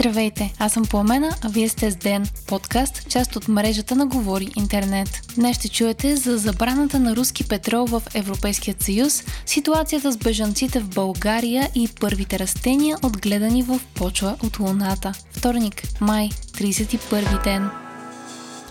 Здравейте, аз съм Пламена, а вие сте с Ден, подкаст, част от мрежата на Говори Интернет. Днес ще чуете за забраната на руски петрол в Европейският съюз, ситуацията с бежанците в България и първите растения, отгледани в почва от Луната. Вторник, май, 31 ден.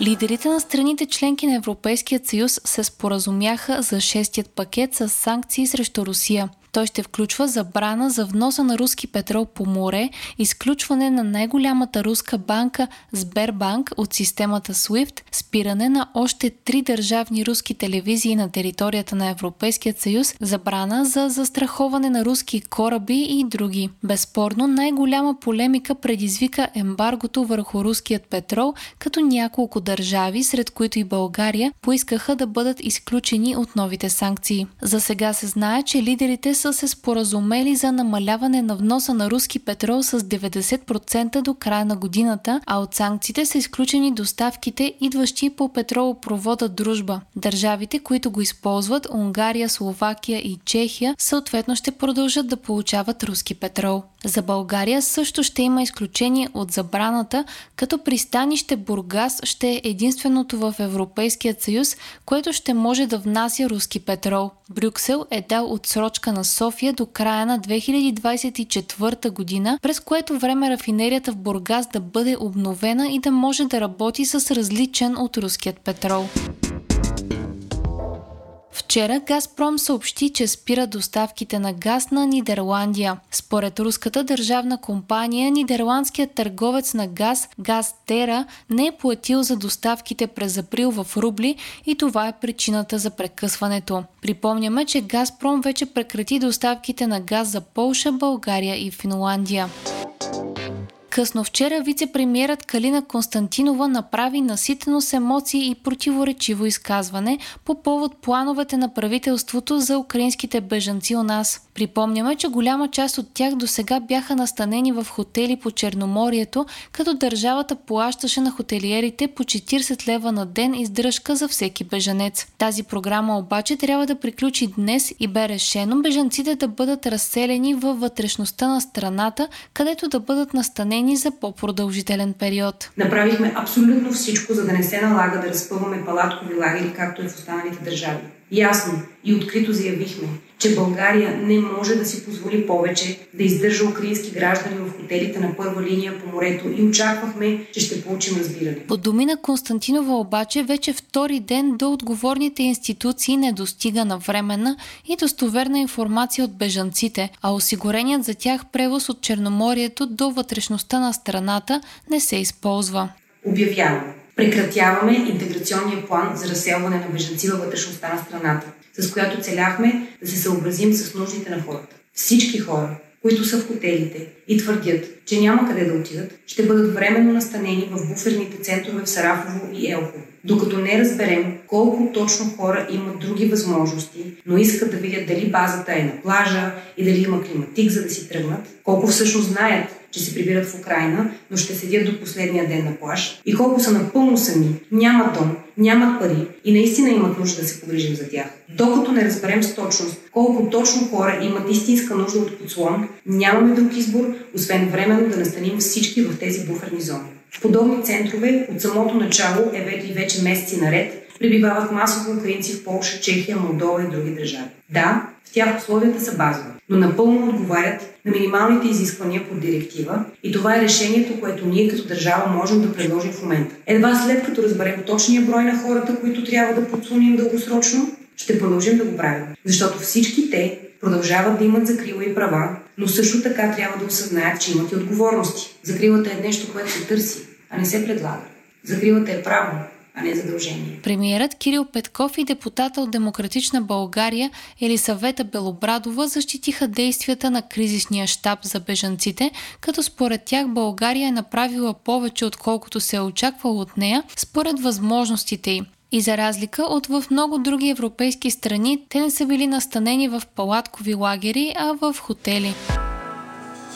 Лидерите на страните членки на Европейския съюз се споразумяха за шестият пакет с санкции срещу Русия – той ще включва забрана за вноса на руски петрол по море, изключване на най-голямата руска банка Сбербанк от системата SWIFT, спиране на още три държавни руски телевизии на територията на Европейския съюз, забрана за застраховане на руски кораби и други. Безспорно, най-голяма полемика предизвика ембаргото върху руският петрол, като няколко държави, сред които и България, поискаха да бъдат изключени от новите санкции. За сега се знае, че лидерите са се споразумели за намаляване на вноса на руски петрол с 90% до края на годината, а от санкциите са изключени доставките, идващи по петролопровода Дружба. Държавите, които го използват, Унгария, Словакия и Чехия, съответно ще продължат да получават руски петрол. За България също ще има изключение от забраната, като пристанище Бургас ще е единственото в Европейският съюз, което ще може да внася руски петрол. Брюксел е дал отсрочка на София до края на 2024 година, през което време рафинерията в Бургас да бъде обновена и да може да работи с различен от руският петрол. Вчера Газпром съобщи, че спира доставките на газ на Нидерландия. Според руската държавна компания, нидерландският търговец на газ Газтера не е платил за доставките през април в рубли и това е причината за прекъсването. Припомняме, че Газпром вече прекрати доставките на газ за Полша, България и Финландия. Късно вчера вице-премьерът Калина Константинова направи наситено с емоции и противоречиво изказване по повод плановете на правителството за украинските бежанци у нас. Припомняме, че голяма част от тях до сега бяха настанени в хотели по Черноморието, като държавата плащаше на хотелиерите по 40 лева на ден издръжка за всеки бежанец. Тази програма обаче трябва да приключи днес и бе решено бежанците да бъдат разселени във вътрешността на страната, където да бъдат настанени за по-продължителен период. Направихме абсолютно всичко, за да не се налага да разпъваме палаткови лагери, както е в останалите държави. Ясно и открито заявихме, че България не може да си позволи повече да издържа украински граждани в хотелите на първа линия по морето и очаквахме, че ще получим разбиране. По думи на Константинова обаче, вече втори ден до отговорните институции не достига на времена и достоверна информация от бежанците, а осигуреният за тях превоз от Черноморието до вътрешността на страната не се използва. Обявявам Прекратяваме интеграционния план за разселване на бежанци във вътрешността на страната, с която целяхме да се съобразим с нуждите на хората. Всички хора, които са в хотелите и твърдят, че няма къде да отидат, ще бъдат временно настанени в буферните центрове в Сарафово и Елхово. Докато не разберем колко точно хора имат други възможности, но искат да видят дали базата е на плажа и дали има климатик, за да си тръгнат, колко всъщност знаят, че се прибират в Украина, но ще седят до последния ден на плаж и колко са напълно сами, нямат дом, нямат пари и наистина имат нужда да се погрижим за тях. Докато не разберем с точност колко точно хора имат истинска нужда от подслон, нямаме друг избор, освен временно да настаним всички в тези буферни зони. В подобни центрове от самото начало е вече, вече месеци наред прибивават масово украинци в Польша, Чехия, Молдова и други държави. Да, в тях условията са базови, но напълно отговарят на минималните изисквания по директива и това е решението, което ние като държава можем да предложим в момента. Едва след като разберем точния брой на хората, които трябва да подслоним дългосрочно, ще продължим да го правим. Защото всички те продължават да имат закрила и права, но също така трябва да осъзнаят, че имат и отговорности. Закрилата е нещо, което се търси, а не се предлага. Закрилата е право, а не задължение. Премиерът Кирил Петков и депутата от Демократична България Елисавета Белобрадова защитиха действията на кризисния щаб за бежанците, като според тях България е направила повече отколкото се е очаквало от нея, според възможностите й. И за разлика от в много други европейски страни, те не са били настанени в палаткови лагери, а в хотели.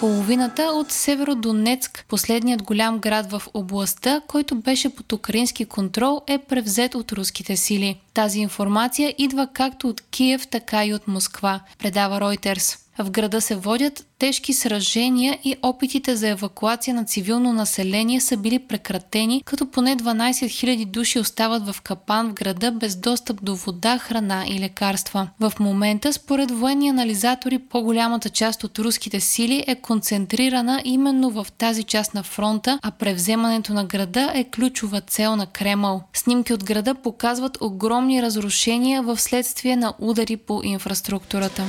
Половината от Северодонецк, последният голям град в областта, който беше под украински контрол, е превзет от руските сили. Тази информация идва както от Киев, така и от Москва, предава Reuters. В града се водят тежки сражения и опитите за евакуация на цивилно население са били прекратени, като поне 12 000 души остават в капан в града без достъп до вода, храна и лекарства. В момента, според военни анализатори, по-голямата част от руските сили е концентрирана именно в тази част на фронта, а превземането на града е ключова цел на Кремъл. Снимки от града показват огромни разрушения в следствие на удари по инфраструктурата.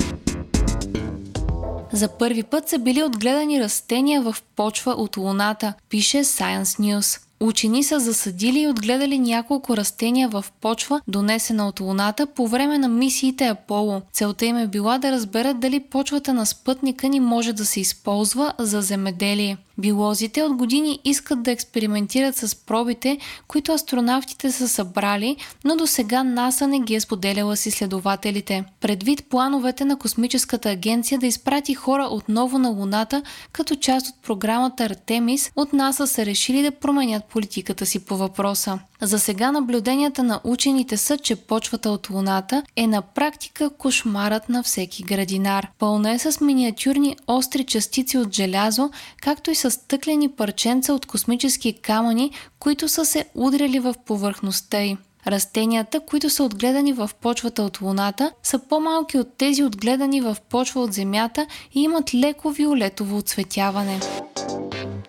За първи път са били отгледани растения в почва от Луната, пише Science News. Учени са засадили и отгледали няколко растения в почва, донесена от Луната по време на мисиите Аполо. Целта им е била да разберат дали почвата на спътника ни може да се използва за земеделие. Биолозите от години искат да експериментират с пробите, които астронавтите са събрали, но до сега НАСА не ги е споделяла с изследователите. Предвид плановете на космическата агенция да изпрати хора отново на Луната, като част от програмата Артемис, от НАСА са решили да променят политиката си по въпроса. За сега наблюденията на учените са, че почвата от Луната е на практика кошмарът на всеки градинар. Пълна е с миниатюрни остри частици от желязо, както и с стъклени парченца от космически камъни, които са се удряли в повърхността й. Растенията, които са отгледани в почвата от Луната, са по-малки от тези отгледани в почва от Земята и имат леко виолетово оцветяване.